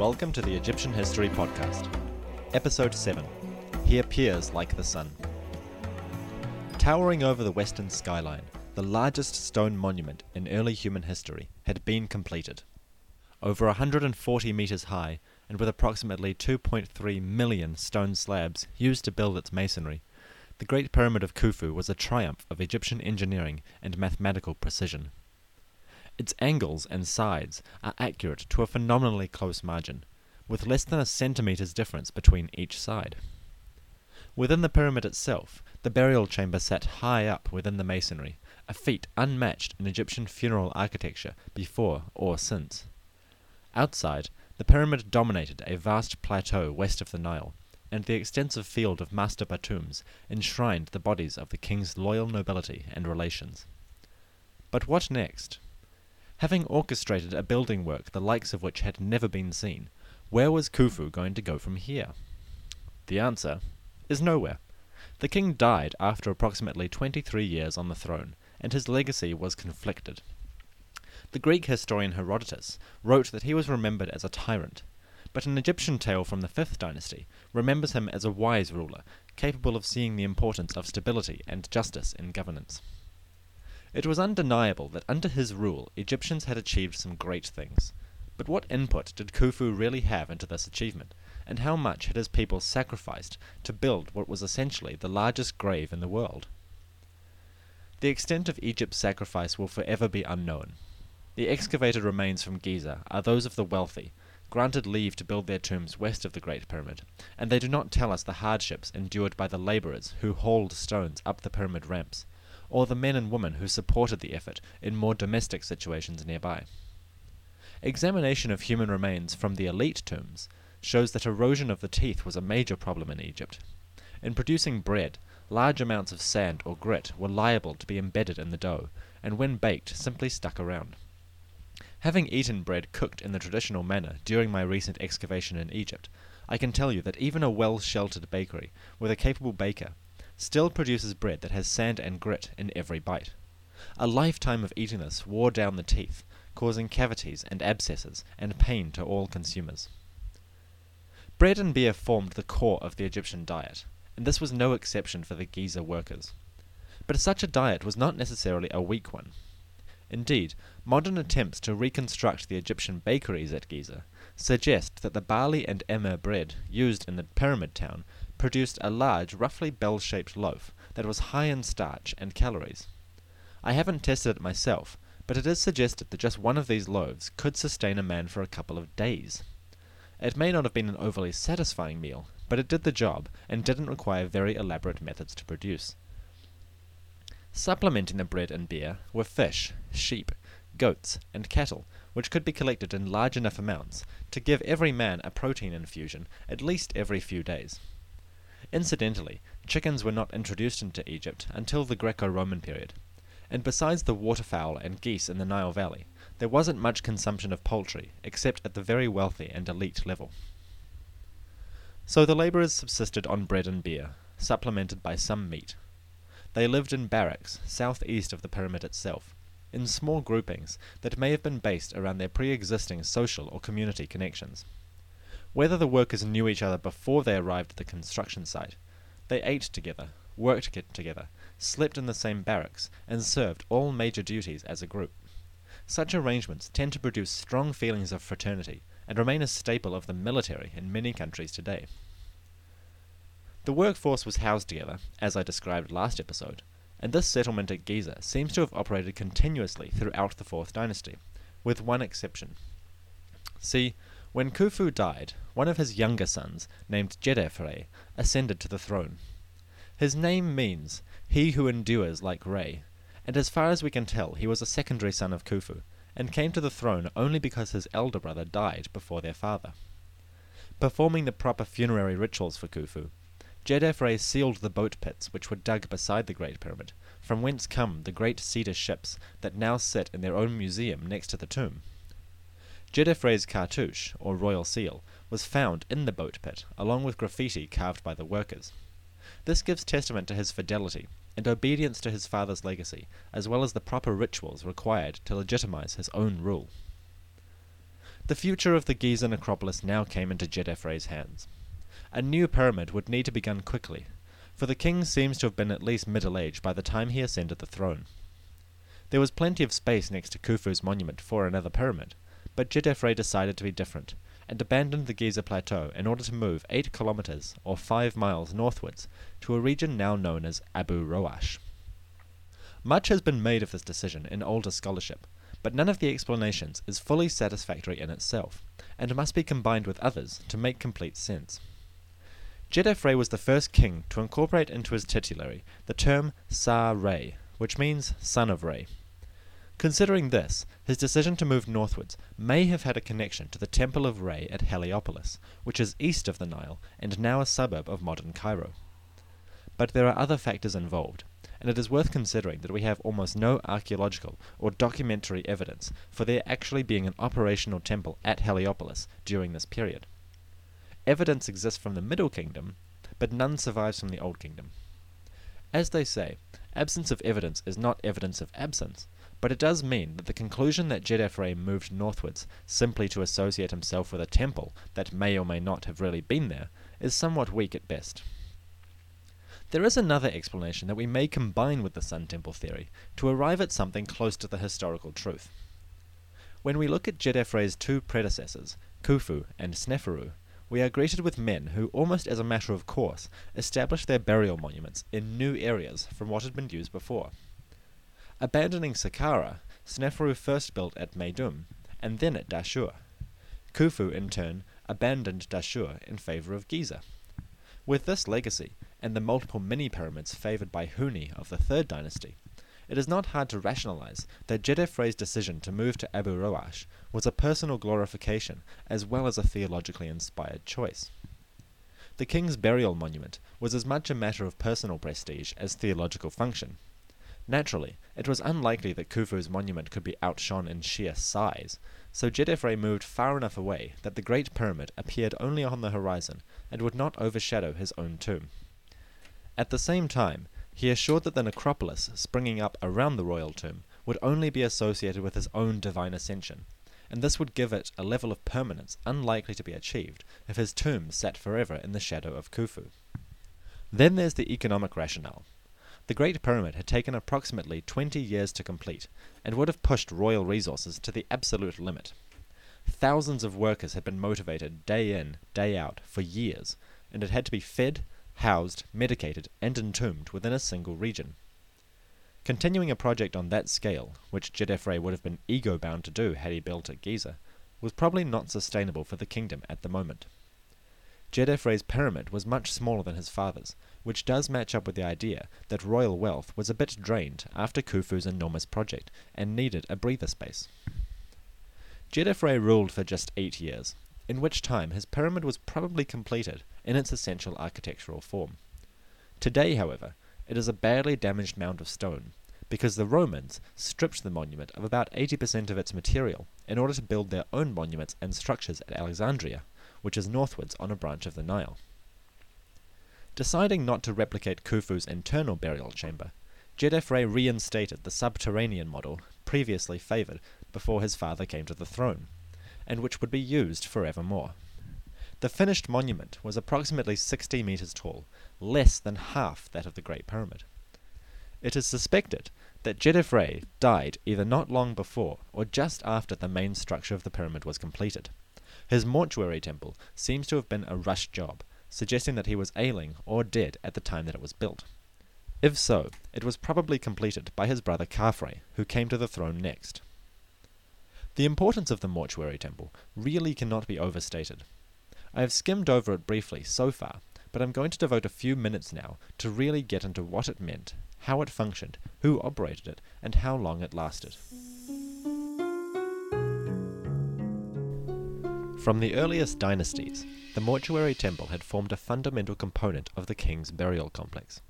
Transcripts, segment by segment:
Welcome to the Egyptian History Podcast. Episode 7 He Appears Like the Sun. Towering over the western skyline, the largest stone monument in early human history had been completed. Over 140 metres high, and with approximately 2.3 million stone slabs used to build its masonry, the Great Pyramid of Khufu was a triumph of Egyptian engineering and mathematical precision. Its angles and sides are accurate to a phenomenally close margin, with less than a centimetre's difference between each side. Within the pyramid itself, the burial chamber sat high up within the masonry, a feat unmatched in Egyptian funeral architecture before or since. Outside, the pyramid dominated a vast plateau west of the Nile, and the extensive field of mastaba tombs enshrined the bodies of the king's loyal nobility and relations. But what next? Having orchestrated a building work the likes of which had never been seen, where was Khufu going to go from here? The answer is nowhere. The king died after approximately 23 years on the throne, and his legacy was conflicted. The Greek historian Herodotus wrote that he was remembered as a tyrant, but an Egyptian tale from the fifth dynasty remembers him as a wise ruler, capable of seeing the importance of stability and justice in governance. It was undeniable that under his rule Egyptians had achieved some great things. But what input did Khufu really have into this achievement, and how much had his people sacrificed to build what was essentially the largest grave in the world? The extent of Egypt's sacrifice will forever be unknown. The excavated remains from Giza are those of the wealthy, granted leave to build their tombs west of the Great Pyramid, and they do not tell us the hardships endured by the labourers who hauled stones up the pyramid ramps, or the men and women who supported the effort in more domestic situations nearby. Examination of human remains from the elite tombs shows that erosion of the teeth was a major problem in Egypt. In producing bread, large amounts of sand or grit were liable to be embedded in the dough, and when baked simply stuck around. Having eaten bread cooked in the traditional manner during my recent excavation in Egypt, I can tell you that even a well sheltered bakery, with a capable baker, still produces bread that has sand and grit in every bite. A lifetime of eating this wore down the teeth, causing cavities and abscesses and pain to all consumers. Bread and beer formed the core of the Egyptian diet, and this was no exception for the Giza workers. But such a diet was not necessarily a weak one. Indeed, modern attempts to reconstruct the Egyptian bakeries at Giza suggest that the barley and emmer bread used in the pyramid town produced a large, roughly bell-shaped loaf that was high in starch and calories. I haven't tested it myself, but it is suggested that just one of these loaves could sustain a man for a couple of days. It may not have been an overly satisfying meal, but it did the job and didn't require very elaborate methods to produce. Supplementing the bread and beer were fish, sheep, goats, and cattle, which could be collected in large enough amounts to give every man a protein infusion at least every few days. Incidentally, chickens were not introduced into Egypt until the Greco-Roman period, and besides the waterfowl and geese in the Nile Valley, there wasn't much consumption of poultry, except at the very wealthy and elite level. So the labourers subsisted on bread and beer, supplemented by some meat. They lived in barracks, southeast of the pyramid itself, in small groupings that may have been based around their pre-existing social or community connections. Whether the workers knew each other before they arrived at the construction site, they ate together, worked together, slept in the same barracks, and served all major duties as a group. Such arrangements tend to produce strong feelings of fraternity and remain a staple of the military in many countries today. The workforce was housed together, as I described last episode, and this settlement at Giza seems to have operated continuously throughout the Fourth Dynasty, with one exception. See, when Khufu died, one of his younger sons, named Jedefre, ascended to the throne. His name means he who endures like Re, and as far as we can tell he was a secondary son of Khufu, and came to the throne only because his elder brother died before their father. Performing the proper funerary rituals for Khufu, Jedefre sealed the boat pits which were dug beside the Great Pyramid, from whence come the great cedar ships that now sit in their own museum next to the tomb. Jedefre's cartouche, or royal seal, was found in the boat pit, along with graffiti carved by the workers. This gives testament to his fidelity and obedience to his father's legacy, as well as the proper rituals required to legitimize his own rule. The future of the Giza necropolis now came into Jedefre's hands. A new pyramid would need to be begun quickly, for the king seems to have been at least middle aged by the time he ascended the throne. There was plenty of space next to Khufu's monument for another pyramid, but Jedefre decided to be different, and abandoned the Giza Plateau in order to move 8 kilometers, or 5 miles northwards, to a region now known as Abu Roash. Much has been made of this decision in older scholarship, but none of the explanations is fully satisfactory in itself, and must be combined with others to make complete sense. Jedefre was the first king to incorporate into his titulary the term Sa Re, which means son of Re. Considering this, his decision to move northwards may have had a connection to the Temple of Re at Heliopolis, which is east of the Nile and now a suburb of modern Cairo. But there are other factors involved, and it is worth considering that we have almost no archaeological or documentary evidence for there actually being an operational temple at Heliopolis during this period. Evidence exists from the Middle Kingdom, but none survives from the Old Kingdom. As they say, absence of evidence is not evidence of absence, but it does mean that the conclusion that Jedefre moved northwards simply to associate himself with a temple that may or may not have really been there is somewhat weak at best. There is another explanation that we may combine with the Sun Temple theory to arrive at something close to the historical truth. When we look at Jedefre's two predecessors, Khufu and Sneferu, we are greeted with men who, almost as a matter of course, established their burial monuments in new areas from what had been used before. Abandoning Saqqara, Sneferu first built at Meidum, and then at Dashur. Khufu, in turn, abandoned Dashur in favor of Giza. With this legacy, and the multiple mini-pyramids favored by Huni of the Third Dynasty, it is not hard to rationalize that Jedefre's decision to move to Abu Roash was a personal glorification as well as a theologically inspired choice. The king's burial monument was as much a matter of personal prestige as theological function. Naturally, it was unlikely that Khufu's monument could be outshone in sheer size, so Jedefre moved far enough away that the Great Pyramid appeared only on the horizon and would not overshadow his own tomb. At the same time, he assured that the necropolis springing up around the royal tomb would only be associated with his own divine ascension, and this would give it a level of permanence unlikely to be achieved if his tomb sat forever in the shadow of Khufu. Then there's the economic rationale. The Great Pyramid had taken approximately 20 years to complete, and would have pushed royal resources to the absolute limit. Thousands of workers had been motivated day in, day out, for years, and it had to be fed, housed, medicated, and entombed within a single region. Continuing a project on that scale, which Jedefre would have been ego bound to do had he built at Giza, was probably not sustainable for the kingdom at the moment. Jedefre's pyramid was much smaller than his father's, which does match up with the idea that royal wealth was a bit drained after Khufu's enormous project and needed a breather space. Jedefre ruled for just eight years, in which time his pyramid was probably completed in its essential architectural form. Today, however, it is a badly damaged mound of stone, because the Romans stripped the monument of about 80% of its material in order to build their own monuments and structures at Alexandria, which is northwards on a branch of the Nile. Deciding not to replicate Khufu's internal burial chamber, Jedefre reinstated the subterranean model previously favoured before his father came to the throne, and which would be used forevermore. The finished monument was approximately 60 metres tall, less than half that of the Great Pyramid. It is suspected that Jedefre died either not long before or just after the main structure of the pyramid was completed. His mortuary temple seems to have been a rush job, suggesting that he was ailing or dead at the time that it was built. If so, it was probably completed by his brother Khafre, who came to the throne next. The importance of the mortuary temple really cannot be overstated. I have skimmed over it briefly so far, but I'm going to devote a few minutes now to really get into what it meant, how it functioned, who operated it, and how long it lasted. From the earliest dynasties, the mortuary temple had formed a fundamental component of the king's burial complex.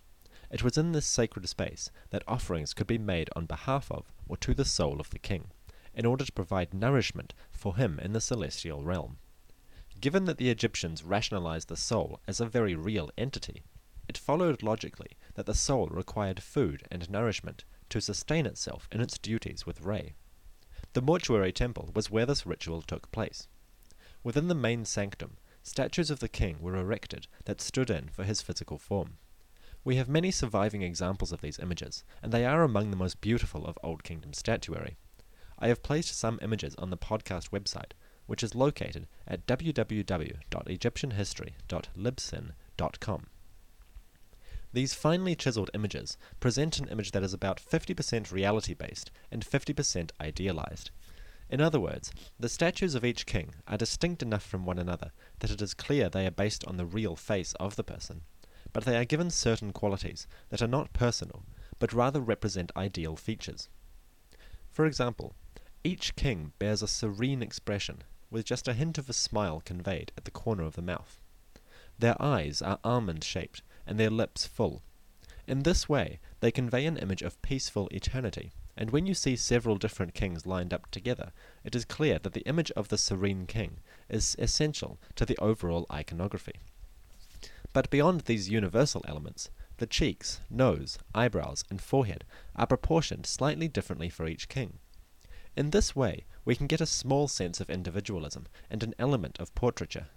It was in this sacred space that offerings could be made on behalf of or to the soul of the king, in order to provide nourishment for him in the celestial realm. Given that the Egyptians rationalized the soul as a very real entity, it followed logically that the soul required food and nourishment to sustain itself in its duties with Re. The mortuary temple was where this ritual took place. Within the main sanctum, statues of the king were erected that stood in for his physical form. We have many surviving examples of these images, and they are among the most beautiful of Old Kingdom statuary. I have placed some images on the podcast website, which is located at www.egyptianhistory.libsyn.com. These finely chiseled images present an image that is about 50% reality based and 50% idealized. In other words, the statues of each king are distinct enough from one another that it is clear they are based on the real face of the person, but they are given certain qualities that are not personal, but rather represent ideal features. For example, each king bears a serene expression, with just a hint of a smile conveyed at the corner of the mouth. Their eyes are almond shaped, and their lips full. In this way, they convey an image of peaceful eternity, and when you see several different kings lined up together, it is clear that the image of the serene king is essential to the overall iconography. But beyond these universal elements, the cheeks, nose, eyebrows, and forehead are proportioned slightly differently for each king. In this way, we can get a small sense of individualism and an element of portraiture.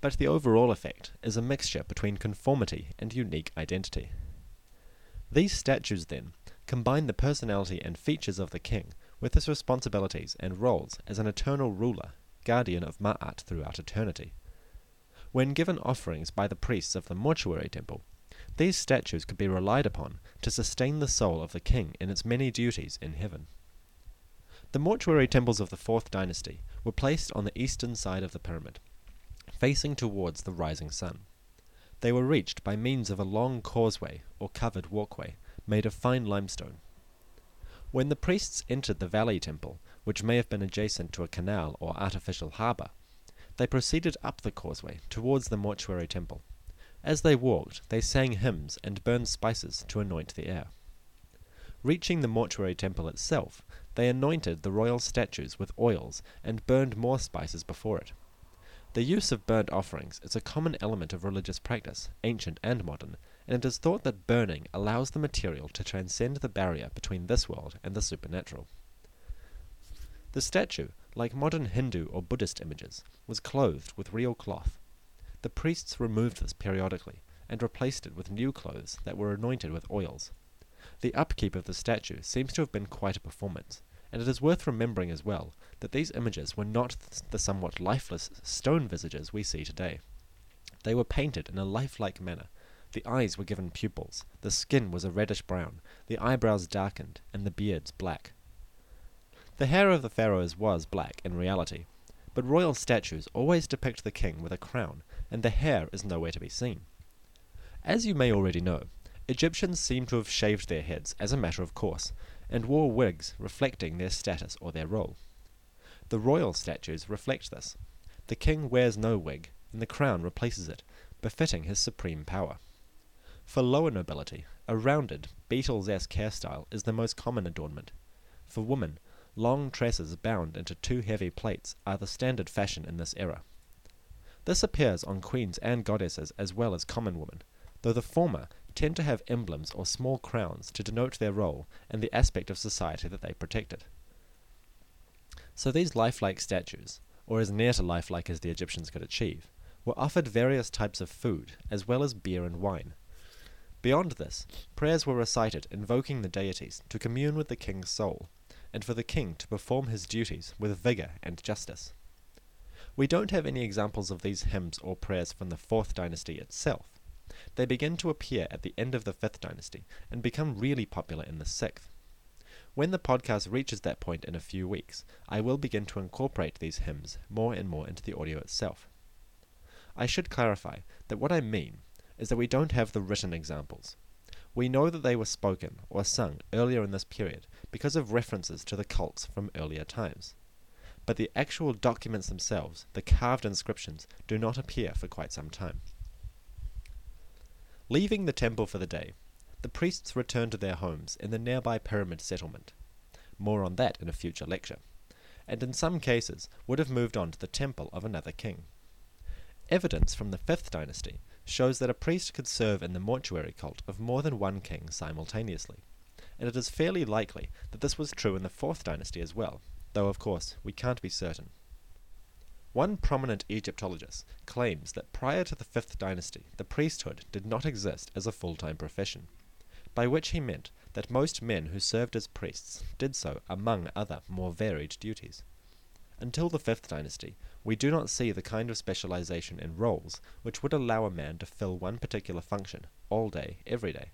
But the overall effect is a mixture between conformity and unique identity. These statues, then, combine the personality and features of the king with his responsibilities and roles as an eternal ruler, guardian of Ma'at throughout eternity. When given offerings by the priests of the mortuary temple, these statues could be relied upon to sustain the soul of the king in its many duties in heaven. The mortuary temples of the fourth dynasty were placed on the eastern side of the pyramid, facing towards the rising sun. They were reached by means of a long causeway or covered walkway made of fine limestone. When the priests entered the valley temple, which may have been adjacent to a canal or artificial harbour, they proceeded up the causeway towards the mortuary temple. As they walked, they sang hymns and burned spices to anoint the air. Reaching the mortuary temple itself, they anointed the royal statues with oils and burned more spices before it. The use of burnt offerings is a common element of religious practice, ancient and modern, and it is thought that burning allows the material to transcend the barrier between this world and the supernatural. The statue, like modern Hindu or Buddhist images, was clothed with real cloth. The priests removed this periodically and replaced it with new clothes that were anointed with oils. The upkeep of the statue seems to have been quite a performance, and it is worth remembering as well that these images were not the somewhat lifeless stone visages we see today. They were painted in a lifelike manner the eyes were given pupils, the skin was a reddish brown, the eyebrows darkened, and the beards black. The hair of the pharaohs was black in reality, but royal statues always depict the king with a crown, and the hair is nowhere to be seen. As you may already know, Egyptians seem to have shaved their heads as a matter of course, and wore wigs reflecting their status or their role. The royal statues reflect this. The king wears no wig, and the crown replaces it, befitting his supreme power. For lower nobility, a rounded, Beatles-esque hairstyle is the most common adornment. For women, long tresses bound into two heavy plaits are the standard fashion in this era. This appears on queens and goddesses as well as common women, though the former tend to have emblems or small crowns to denote their role and the aspect of society that they protected. So these lifelike statues, or as near to lifelike as the Egyptians could achieve, were offered various types of food, as well as beer and wine, Beyond this, prayers were recited invoking the deities to commune with the king's soul, and for the king to perform his duties with vigour and justice. We don't have any examples of these hymns or prayers from the fourth dynasty itself. They begin to appear at the end of the fifth dynasty and become really popular in the sixth. When the podcast reaches that point in a few weeks, I will begin to incorporate these hymns more and more into the audio itself. I should clarify that what I mean is that we don't have the written examples. We know that they were spoken or sung earlier in this period because of references to the cults from earlier times. But the actual documents themselves, the carved inscriptions, do not appear for quite some time. Leaving the temple for the day, the priests returned to their homes in the nearby pyramid settlement. More on that in a future lecture. And in some cases would have moved on to the temple of another king. Evidence from the fifth dynasty shows that a priest could serve in the mortuary cult of more than one king simultaneously, and it is fairly likely that this was true in the fourth dynasty as well, though of course we can't be certain. One prominent Egyptologist claims that prior to the fifth dynasty, the priesthood did not exist as a full-time profession, by which he meant that most men who served as priests did so among other more varied duties. Until the fifth dynasty, we do not see the kind of specialization in roles which would allow a man to fill one particular function all day, every day.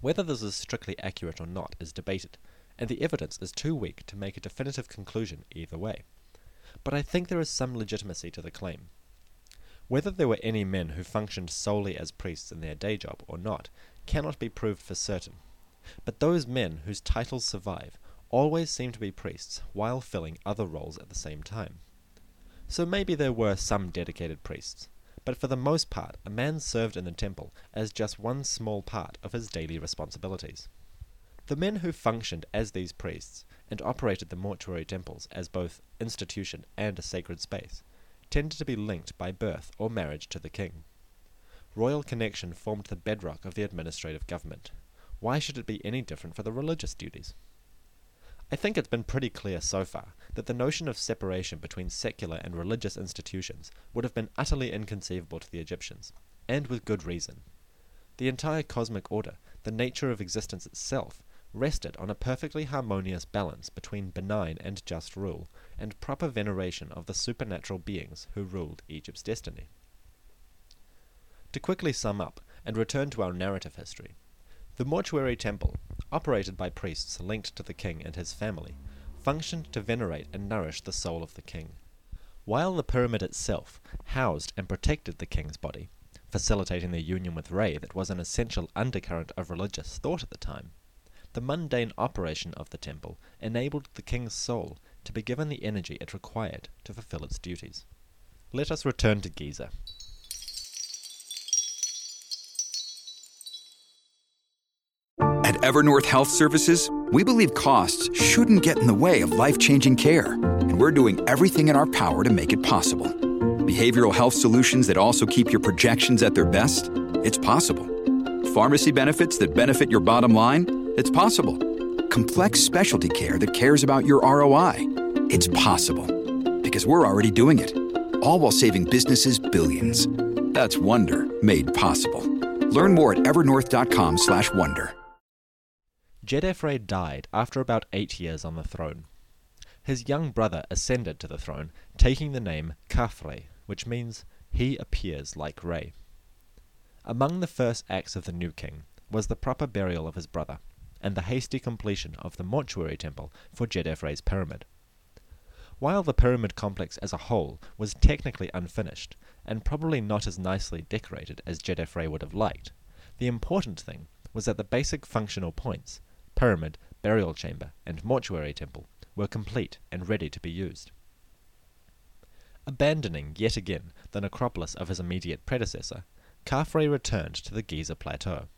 Whether this is strictly accurate or not is debated, and the evidence is too weak to make a definitive conclusion either way but I think there is some legitimacy to the claim. Whether there were any men who functioned solely as priests in their day job or not cannot be proved for certain, but those men whose titles survive always seem to be priests while filling other roles at the same time. So maybe there were some dedicated priests, but for the most part a man served in the temple as just one small part of his daily responsibilities. The men who functioned as these priests and operated the mortuary temples as both institution and a sacred space, tended to be linked by birth or marriage to the king. Royal connection formed the bedrock of the administrative government. Why should it be any different for the religious duties? I think it's been pretty clear so far that the notion of separation between secular and religious institutions would have been utterly inconceivable to the Egyptians, and with good reason. The entire cosmic order, the nature of existence itself, rested on a perfectly harmonious balance between benign and just rule, and proper veneration of the supernatural beings who ruled Egypt's destiny. To quickly sum up, and return to our narrative history, the mortuary temple, operated by priests linked to the king and his family, functioned to venerate and nourish the soul of the king. While the pyramid itself housed and protected the king's body, facilitating the union with Re that was an essential undercurrent of religious thought at the time, the mundane operation of the temple enabled the king's soul to be given the energy it required to fulfill its duties. Let us return to Giza. At Evernorth Health Services, we believe costs shouldn't get in the way of life changing care, and we're doing everything in our power to make it possible. Behavioral health solutions that also keep your projections at their best? It's possible. Pharmacy benefits that benefit your bottom line? It's possible. Complex specialty care that cares about your ROI. It's possible. Because we're already doing it. All while saving businesses billions. That's Wonder made possible. Learn more at evernorth.com/slash Wonder. Jedefre died after about 8 years on the throne. His young brother ascended to the throne, taking the name Khafre, which means he appears like Re. Among the first acts of the new king was the proper burial of his brother and the hasty completion of the mortuary temple for Jedefre's pyramid. While the pyramid complex as a whole was technically unfinished, and probably not as nicely decorated as Jedefre would have liked, the important thing was that the basic functional points pyramid, burial chamber, and mortuary temple were complete and ready to be used. Abandoning yet again the necropolis of his immediate predecessor, Khafre returned to the Giza plateau.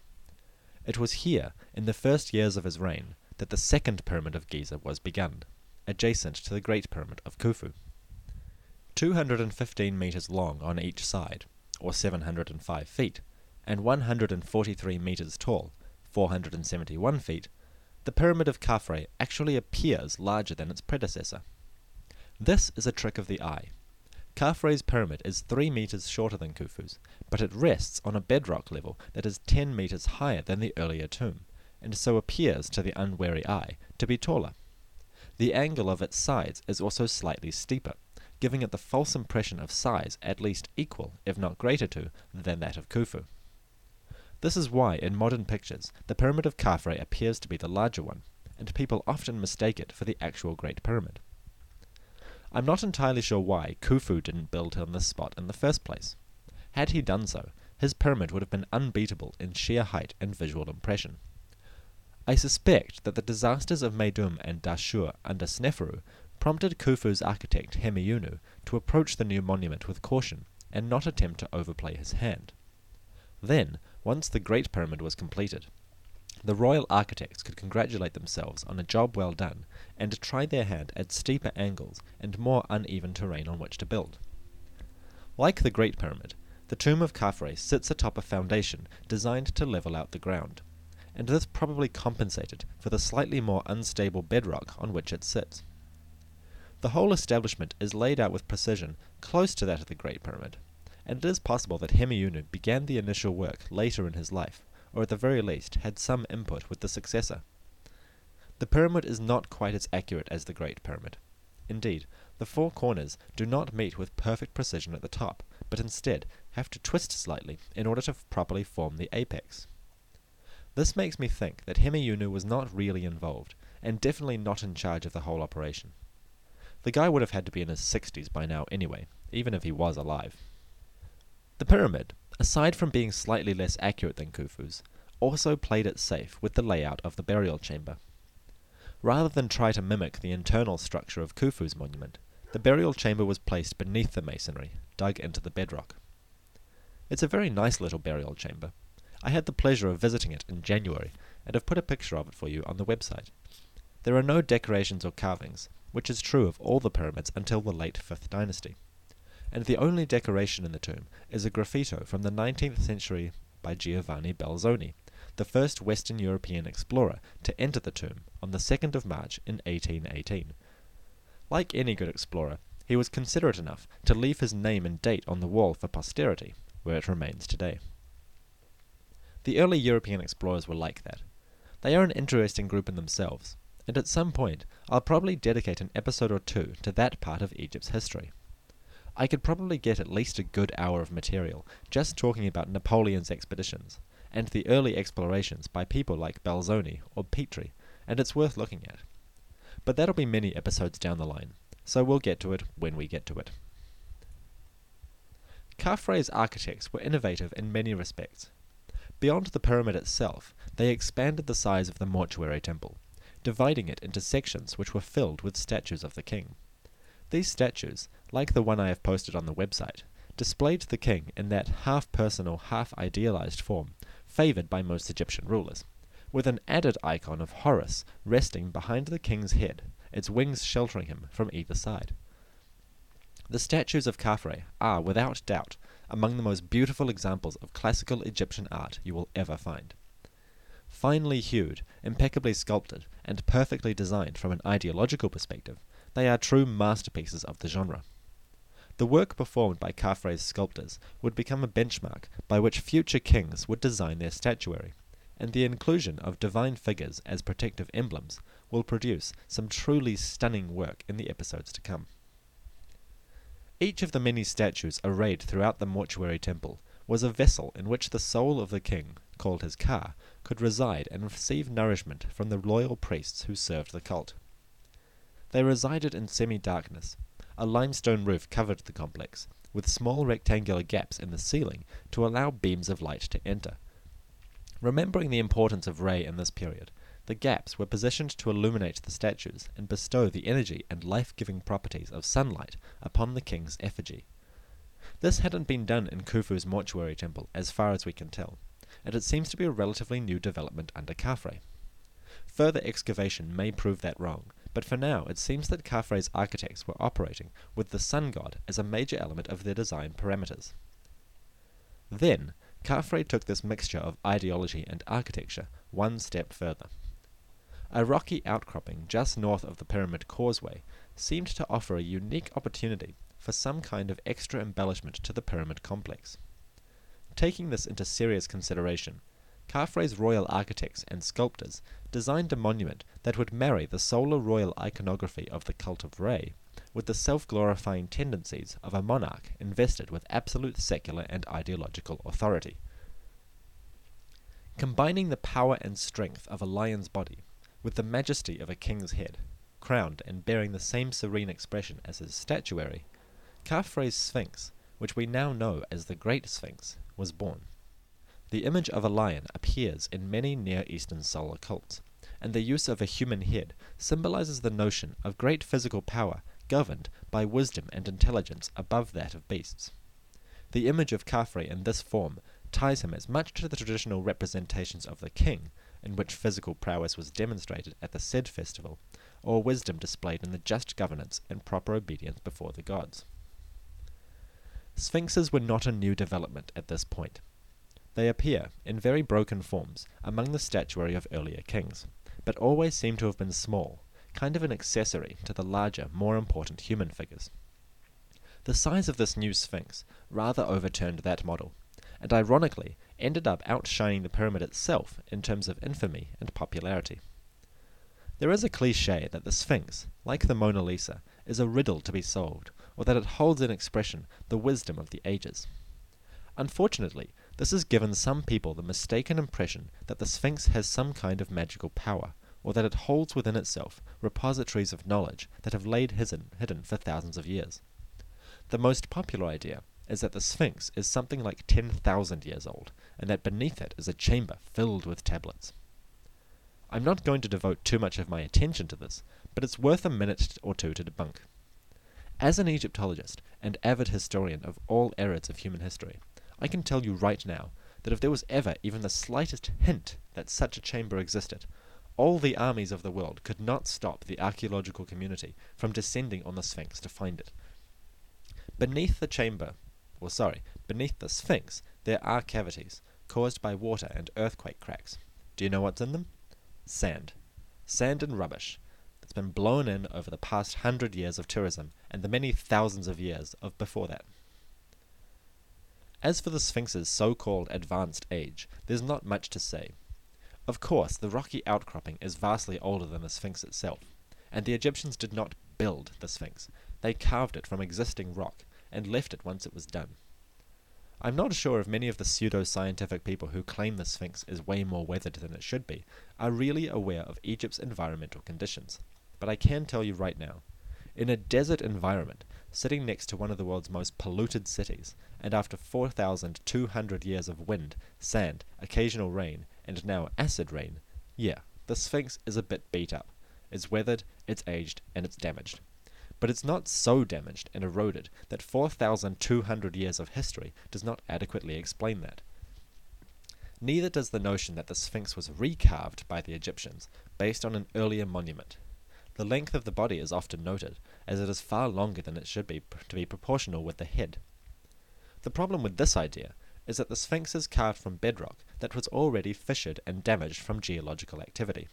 It was here, in the first years of his reign, that the second pyramid of Giza was begun, adjacent to the Great Pyramid of Khufu. 215 meters long on each side, or 705 feet, and 143 meters tall, 471 feet, the Pyramid of Khafre actually appears larger than its predecessor. This is a trick of the eye. Khafre's pyramid is 3 meters shorter than Khufu's, but it rests on a bedrock level that is 10 meters higher than the earlier tomb, and so appears to the unwary eye to be taller. The angle of its sides is also slightly steeper, giving it the false impression of size at least equal, if not greater to, than that of Khufu. This is why, in modern pictures, the Pyramid of Khafre appears to be the larger one, and people often mistake it for the actual Great Pyramid. I'm not entirely sure why Khufu didn't build on this spot in the first place. Had he done so, his pyramid would have been unbeatable in sheer height and visual impression. I suspect that the disasters of Meidum and Dashur under Sneferu prompted Khufu's architect Hemiunu to approach the new monument with caution and not attempt to overplay his hand. Then, once the Great Pyramid was completed, the royal architects could congratulate themselves on a job well done, and try their hand at steeper angles and more uneven terrain on which to build. Like the Great Pyramid, the tomb of Khafre sits atop a foundation designed to level out the ground. and this probably compensated for the slightly more unstable bedrock on which it sits. The whole establishment is laid out with precision close to that of the Great Pyramid, and it is possible that Hemiunu began the initial work later in his life, or at the very least had some input with the successor. The pyramid is not quite as accurate as the Great Pyramid. Indeed, the four corners do not meet with perfect precision at the top, but instead have to twist slightly in order to properly form the apex. This makes me think that Hemiunu was not really involved, and definitely not in charge of the whole operation. The guy would have had to be in his sixties by now anyway, even if he was alive. The pyramid, aside from being slightly less accurate than Khufu's, also played it safe with the layout of the burial chamber. Rather than try to mimic the internal structure of Khufu's monument, the burial chamber was placed beneath the masonry, dug into the bedrock. It's a very nice little burial chamber. I had the pleasure of visiting it in January, and have put a picture of it for you on the website. There are no decorations or carvings, which is true of all the pyramids until the late 5th dynasty. And the only decoration in the tomb is a graffito from the 19th century by Giovanni Belzoni, the first Western European explorer to enter the tomb on the 2nd of March in 1818. Like any good explorer, he was considerate enough to leave his name and date on the wall for posterity, where it remains today. The early European explorers were like that. They are an interesting group in themselves, and at some point I'll probably dedicate an episode or two to that part of Egypt's history. I could probably get at least a good hour of material just talking about Napoleon's expeditions, and the early explorations by people like Belzoni or Petrie, and it's worth looking at. But that'll be many episodes down the line, so we'll get to it when we get to it. Khafre's architects were innovative in many respects. Beyond the pyramid itself, they expanded the size of the mortuary temple, dividing it into sections which were filled with statues of the king. These statues, like the one I have posted on the website, displayed the king in that half personal, half idealized form favored by most Egyptian rulers, with an added icon of Horus resting behind the king's head, its wings sheltering him from either side. The statues of Khafre are, without doubt, among the most beautiful examples of classical Egyptian art you will ever find. Finely hued, impeccably sculpted, and perfectly designed from an ideological perspective, they are true masterpieces of the genre. The work performed by Khafre's sculptors would become a benchmark by which future kings would design their statuary, and the inclusion of divine figures as protective emblems will produce some truly stunning work in the episodes to come. Each of the many statues arrayed throughout the mortuary temple was a vessel in which the soul of the king, called his ka, could reside and receive nourishment from the loyal priests who served the cult. They resided in semi-darkness. A limestone roof covered the complex, with small rectangular gaps in the ceiling to allow beams of light to enter. Remembering the importance of Re in this period, the gaps were positioned to illuminate the statues and bestow the energy and life-giving properties of sunlight upon the king's effigy. This hadn't been done in Khufu's mortuary temple, as far as we can tell, and it seems to be a relatively new development under Khafre. Further excavation may prove that wrong, but for now it seems that Khafre's architects were operating with the sun god as a major element of their design parameters. Then, Khafre took this mixture of ideology and architecture one step further. A rocky outcropping just north of the Pyramid Causeway seemed to offer a unique opportunity for some kind of extra embellishment to the pyramid complex. Taking this into serious consideration, Khafre's royal architects and sculptors designed a monument that would marry the solar royal iconography of the cult of Re with the self-glorifying tendencies of a monarch invested with absolute secular and ideological authority. Combining the power and strength of a lion's body with the majesty of a king's head, crowned and bearing the same serene expression as his statuary, Khafre's Sphinx, which we now know as the Great Sphinx, was born. The image of a lion appears in many Near Eastern solar cults, and the use of a human head symbolizes the notion of great physical power governed by wisdom and intelligence above that of beasts. The image of Khafre in this form ties him as much to the traditional representations of the king in which physical prowess was demonstrated at the Sed festival, or wisdom displayed in the just governance and proper obedience before the gods. Sphinxes were not a new development at this point. They appear, in very broken forms, among the statuary of earlier kings, but always seem to have been small, kind of an accessory to the larger, more important human figures. The size of this new Sphinx rather overturned that model, and ironically ended up outshining the pyramid itself in terms of infamy and popularity. There is a cliche that the Sphinx, like the Mona Lisa, is a riddle to be solved, or that it holds in expression the wisdom of the ages. Unfortunately, this has given some people the mistaken impression that the Sphinx has some kind of magical power, or that it holds within itself repositories of knowledge that have hidden, hidden for thousands of years. The most popular idea is that the Sphinx is something like 10,000 years old, and that beneath it is a chamber filled with tablets. I'm not going to devote too much of my attention to this, but it's worth a minute or two to debunk. As an Egyptologist and avid historian of all eras of human history, I can tell you right now that if there was ever even the slightest hint that such a chamber existed, all the armies of the world could not stop the archaeological community from descending on the Sphinx to find it, Beneath the chamber, or sorry, beneath the Sphinx, there are cavities, caused by water and earthquake cracks. Do you know what's in them? Sand. Sand and rubbish. That's been blown in over the past hundred years of tourism and the many thousands of years of before that. As for the Sphinx's so called advanced age, there's not much to say. Of course, the rocky outcropping is vastly older than the Sphinx itself, and the Egyptians did not build the Sphinx. They carved it from existing rock and left it once it was done. I'm not sure if many of the pseudo-scientific people who claim the Sphinx is way more weathered than it should be are really aware of Egypt's environmental conditions. But I can tell you right now, in a desert environment, sitting next to one of the world's most polluted cities, and after 4,200 years of wind, sand, occasional rain, and now acid rain, yeah, the Sphinx is a bit beat up. It's weathered, it's aged, and it's damaged but it's not so damaged and eroded that 4,200 years of history does not adequately explain that. Neither does the notion that the Sphinx was recarved by the Egyptians, based on an earlier monument. The length of the body is often noted, as it is far longer than it should be to be proportional with the head. The problem with this idea is that the Sphinx is carved from bedrock that was already fissured and damaged from geological activity.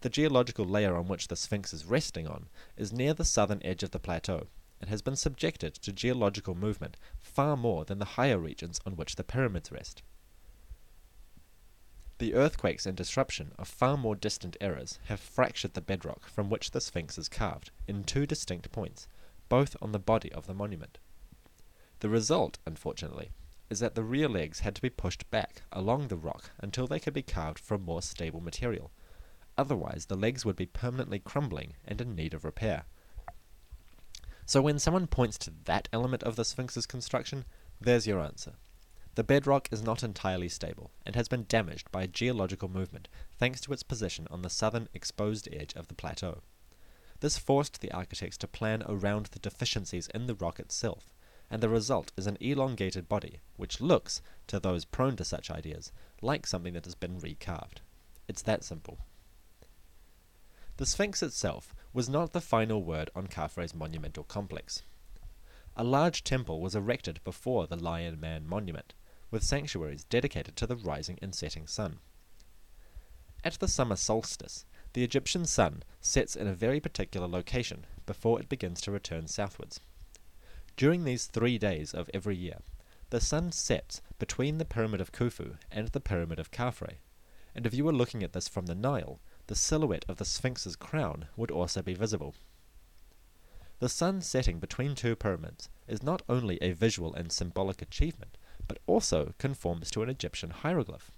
The geological layer on which the Sphinx is resting on is near the southern edge of the plateau, and has been subjected to geological movement far more than the higher regions on which the pyramids rest. The earthquakes and disruption of far more distant eras have fractured the bedrock from which the Sphinx is carved in two distinct points, both on the body of the monument. The result, unfortunately, is that the rear legs had to be pushed back along the rock until they could be carved from more stable material, Otherwise, the legs would be permanently crumbling and in need of repair. So when someone points to that element of the Sphinx's construction, there's your answer. The bedrock is not entirely stable, and has been damaged by geological movement thanks to its position on the southern exposed edge of the plateau. This forced the architects to plan around the deficiencies in the rock itself, and the result is an elongated body, which looks, to those prone to such ideas, like something that has been recarved. It's that simple. The Sphinx itself was not the final word on Khafre's monumental complex. A large temple was erected before the Lion Man monument, with sanctuaries dedicated to the rising and setting sun. At the summer solstice, the Egyptian sun sets in a very particular location before it begins to return southwards. During these three days of every year, the sun sets between the Pyramid of Khufu and the Pyramid of Khafre, and if you were looking at this from the Nile, the silhouette of the Sphinx's crown would also be visible. The sun setting between two pyramids is not only a visual and symbolic achievement, but also conforms to an Egyptian hieroglyph.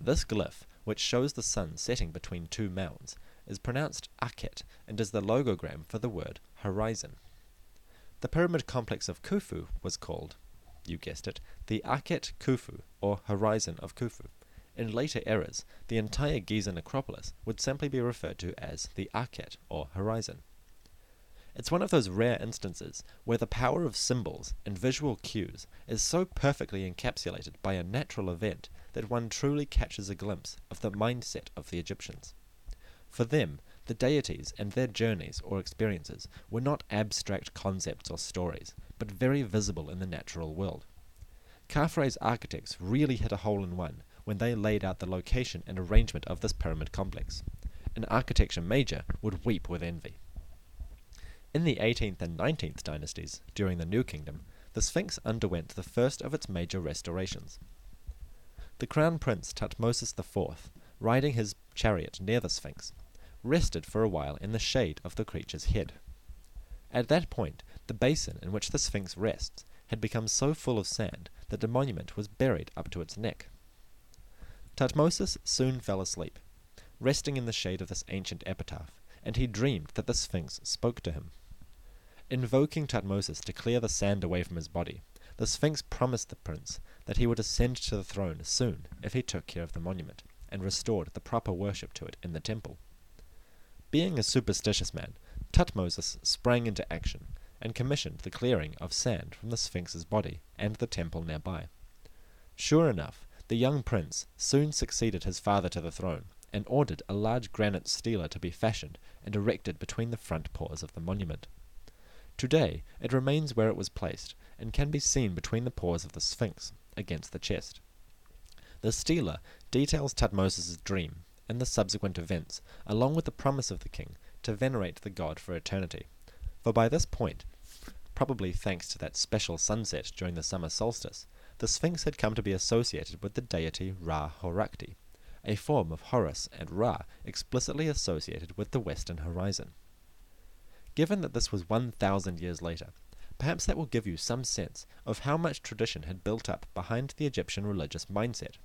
This glyph, which shows the sun setting between two mounds, is pronounced Akhet and is the logogram for the word horizon. The pyramid complex of Khufu was called, you guessed it, the Akhet Khufu, or Horizon of Khufu. In later eras, the entire Giza necropolis would simply be referred to as the Akhet, or horizon. It's one of those rare instances where the power of symbols and visual cues is so perfectly encapsulated by a natural event that one truly catches a glimpse of the mindset of the Egyptians. For them, the deities and their journeys or experiences were not abstract concepts or stories, but very visible in the natural world. Khafre's architects really hit a hole in one when they laid out the location and arrangement of this pyramid complex. An architecture major would weep with envy. In the 18th and 19th dynasties, during the New Kingdom, the Sphinx underwent the first of its major restorations. The crown prince Tutmosis IV, riding his chariot near the Sphinx, rested for a while in the shade of the creature's head. At that point, the basin in which the Sphinx rests had become so full of sand that the monument was buried up to its neck. Tutmosis soon fell asleep, resting in the shade of this ancient epitaph, and he dreamed that the Sphinx spoke to him. Invoking Tutmosis to clear the sand away from his body, the Sphinx promised the prince that he would ascend to the throne soon if he took care of the monument and restored the proper worship to it in the temple. Being a superstitious man, Tutmosis sprang into action and commissioned the clearing of sand from the Sphinx's body and the temple nearby. Sure enough, the young prince soon succeeded his father to the throne and ordered a large granite stela to be fashioned and erected between the front paws of the monument. Today it remains where it was placed, and can be seen between the paws of the Sphinx, against the chest. The stela details Tutmosis's dream and the subsequent events, along with the promise of the king to venerate the god for eternity. For by this point, probably thanks to that special sunset during the summer solstice, the Sphinx had come to be associated with the deity Ra Horakhti, a form of Horus and Ra explicitly associated with the western horizon. Given that this was 1,000 years later, perhaps that will give you some sense of how much tradition had built up behind the Egyptian religious mindset.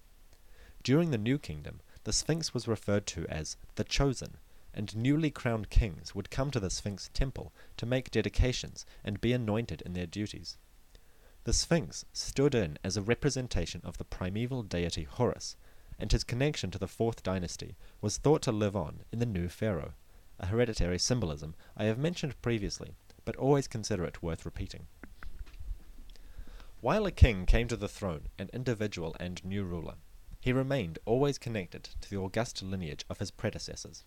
During the New Kingdom, the Sphinx was referred to as the Chosen, and newly crowned kings would come to the Sphinx temple to make dedications and be anointed in their duties. The Sphinx stood in as a representation of the primeval deity Horus, and his connection to the fourth dynasty was thought to live on in the new pharaoh, a hereditary symbolism I have mentioned previously, but always consider it worth repeating. While a king came to the throne, an individual and new ruler, he remained always connected to the august lineage of his predecessors.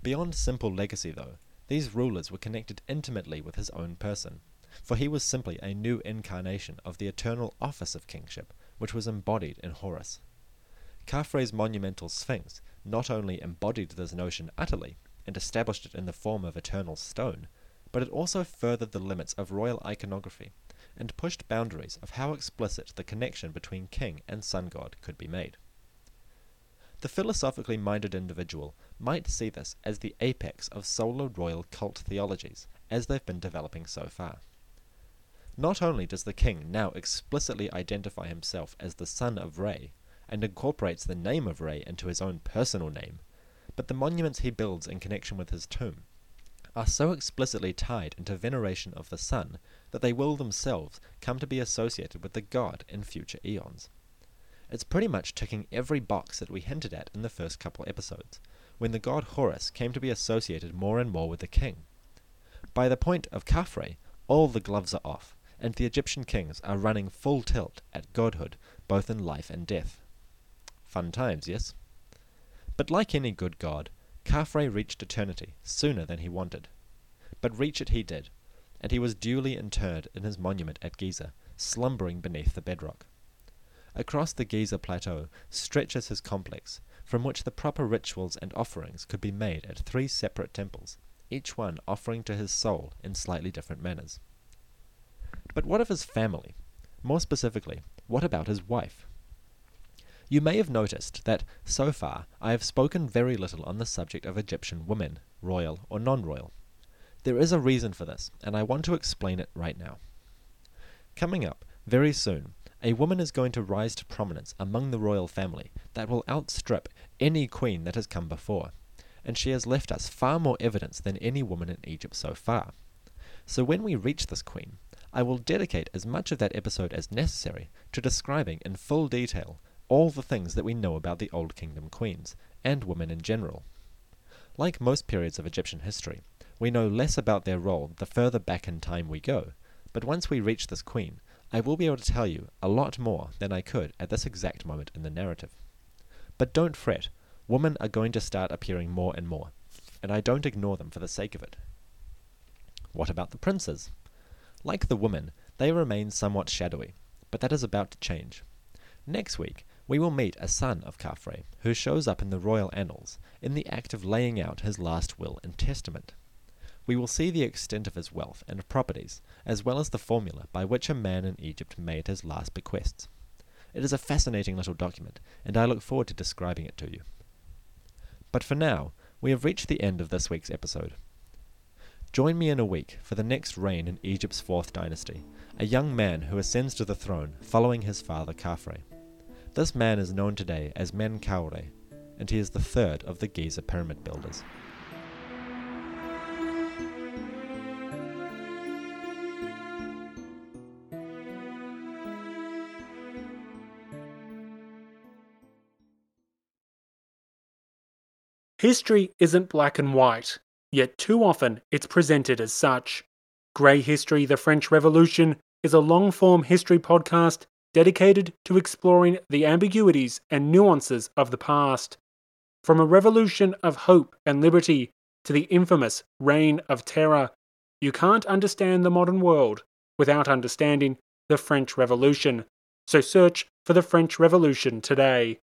Beyond simple legacy, though, these rulers were connected intimately with his own person, for he was simply a new incarnation of the eternal office of kingship, which was embodied in Horus. Khafre's monumental Sphinx not only embodied this notion utterly, and established it in the form of eternal stone, but it also furthered the limits of royal iconography, and pushed boundaries of how explicit the connection between king and sun god could be made. The philosophically minded individual might see this as the apex of solar royal cult theologies, as they've been developing so far. Not only does the king now explicitly identify himself as the son of Re, and incorporates the name of Re into his own personal name, but the monuments he builds in connection with his tomb are so explicitly tied into veneration of the sun that they will themselves come to be associated with the god in future eons. It's pretty much ticking every box that we hinted at in the first couple episodes, when the god Horus came to be associated more and more with the king. By the point of Khafre, all the gloves are off, and the Egyptian kings are running full tilt at godhood, both in life and death. Fun times, yes? But like any good god, Khafre reached eternity sooner than he wanted. But reach it he did, and he was duly interred in his monument at Giza, slumbering beneath the bedrock. Across the Giza plateau stretches his complex, from which the proper rituals and offerings could be made at three separate temples, each one offering to his soul in slightly different manners. But what of his family? More specifically, what about his wife? You may have noticed that, so far, I have spoken very little on the subject of Egyptian women, royal or non-royal. There is a reason for this, and I want to explain it right now. Coming up, very soon, a woman is going to rise to prominence among the royal family that will outstrip any queen that has come before, and she has left us far more evidence than any woman in Egypt so far. So when we reach this queen, I will dedicate as much of that episode as necessary to describing in full detail all the things that we know about the Old Kingdom queens, and women in general. Like most periods of Egyptian history, we know less about their role the further back in time we go, but once we reach this queen, I will be able to tell you a lot more than I could at this exact moment in the narrative. But don't fret, women are going to start appearing more and more, and I don't ignore them for the sake of it. What about the princes? Like the women, they remain somewhat shadowy, but that is about to change. Next week, we will meet a son of Khafre who shows up in the royal annals in the act of laying out his last will and testament. We will see the extent of his wealth and properties, as well as the formula by which a man in Egypt made his last bequests. It is a fascinating little document, and I look forward to describing it to you. But for now, we have reached the end of this week's episode. Join me in a week for the next reign in Egypt's fourth dynasty, a young man who ascends to the throne following his father Khafre. This man is known today as Menkaure, and he is the third of the Giza pyramid builders. History isn't black and white, yet too often it's presented as such. Grey History The French Revolution is a long form history podcast dedicated to exploring the ambiguities and nuances of the past. From a revolution of hope and liberty to the infamous Reign of Terror, you can't understand the modern world without understanding the French Revolution. So search for the French Revolution today.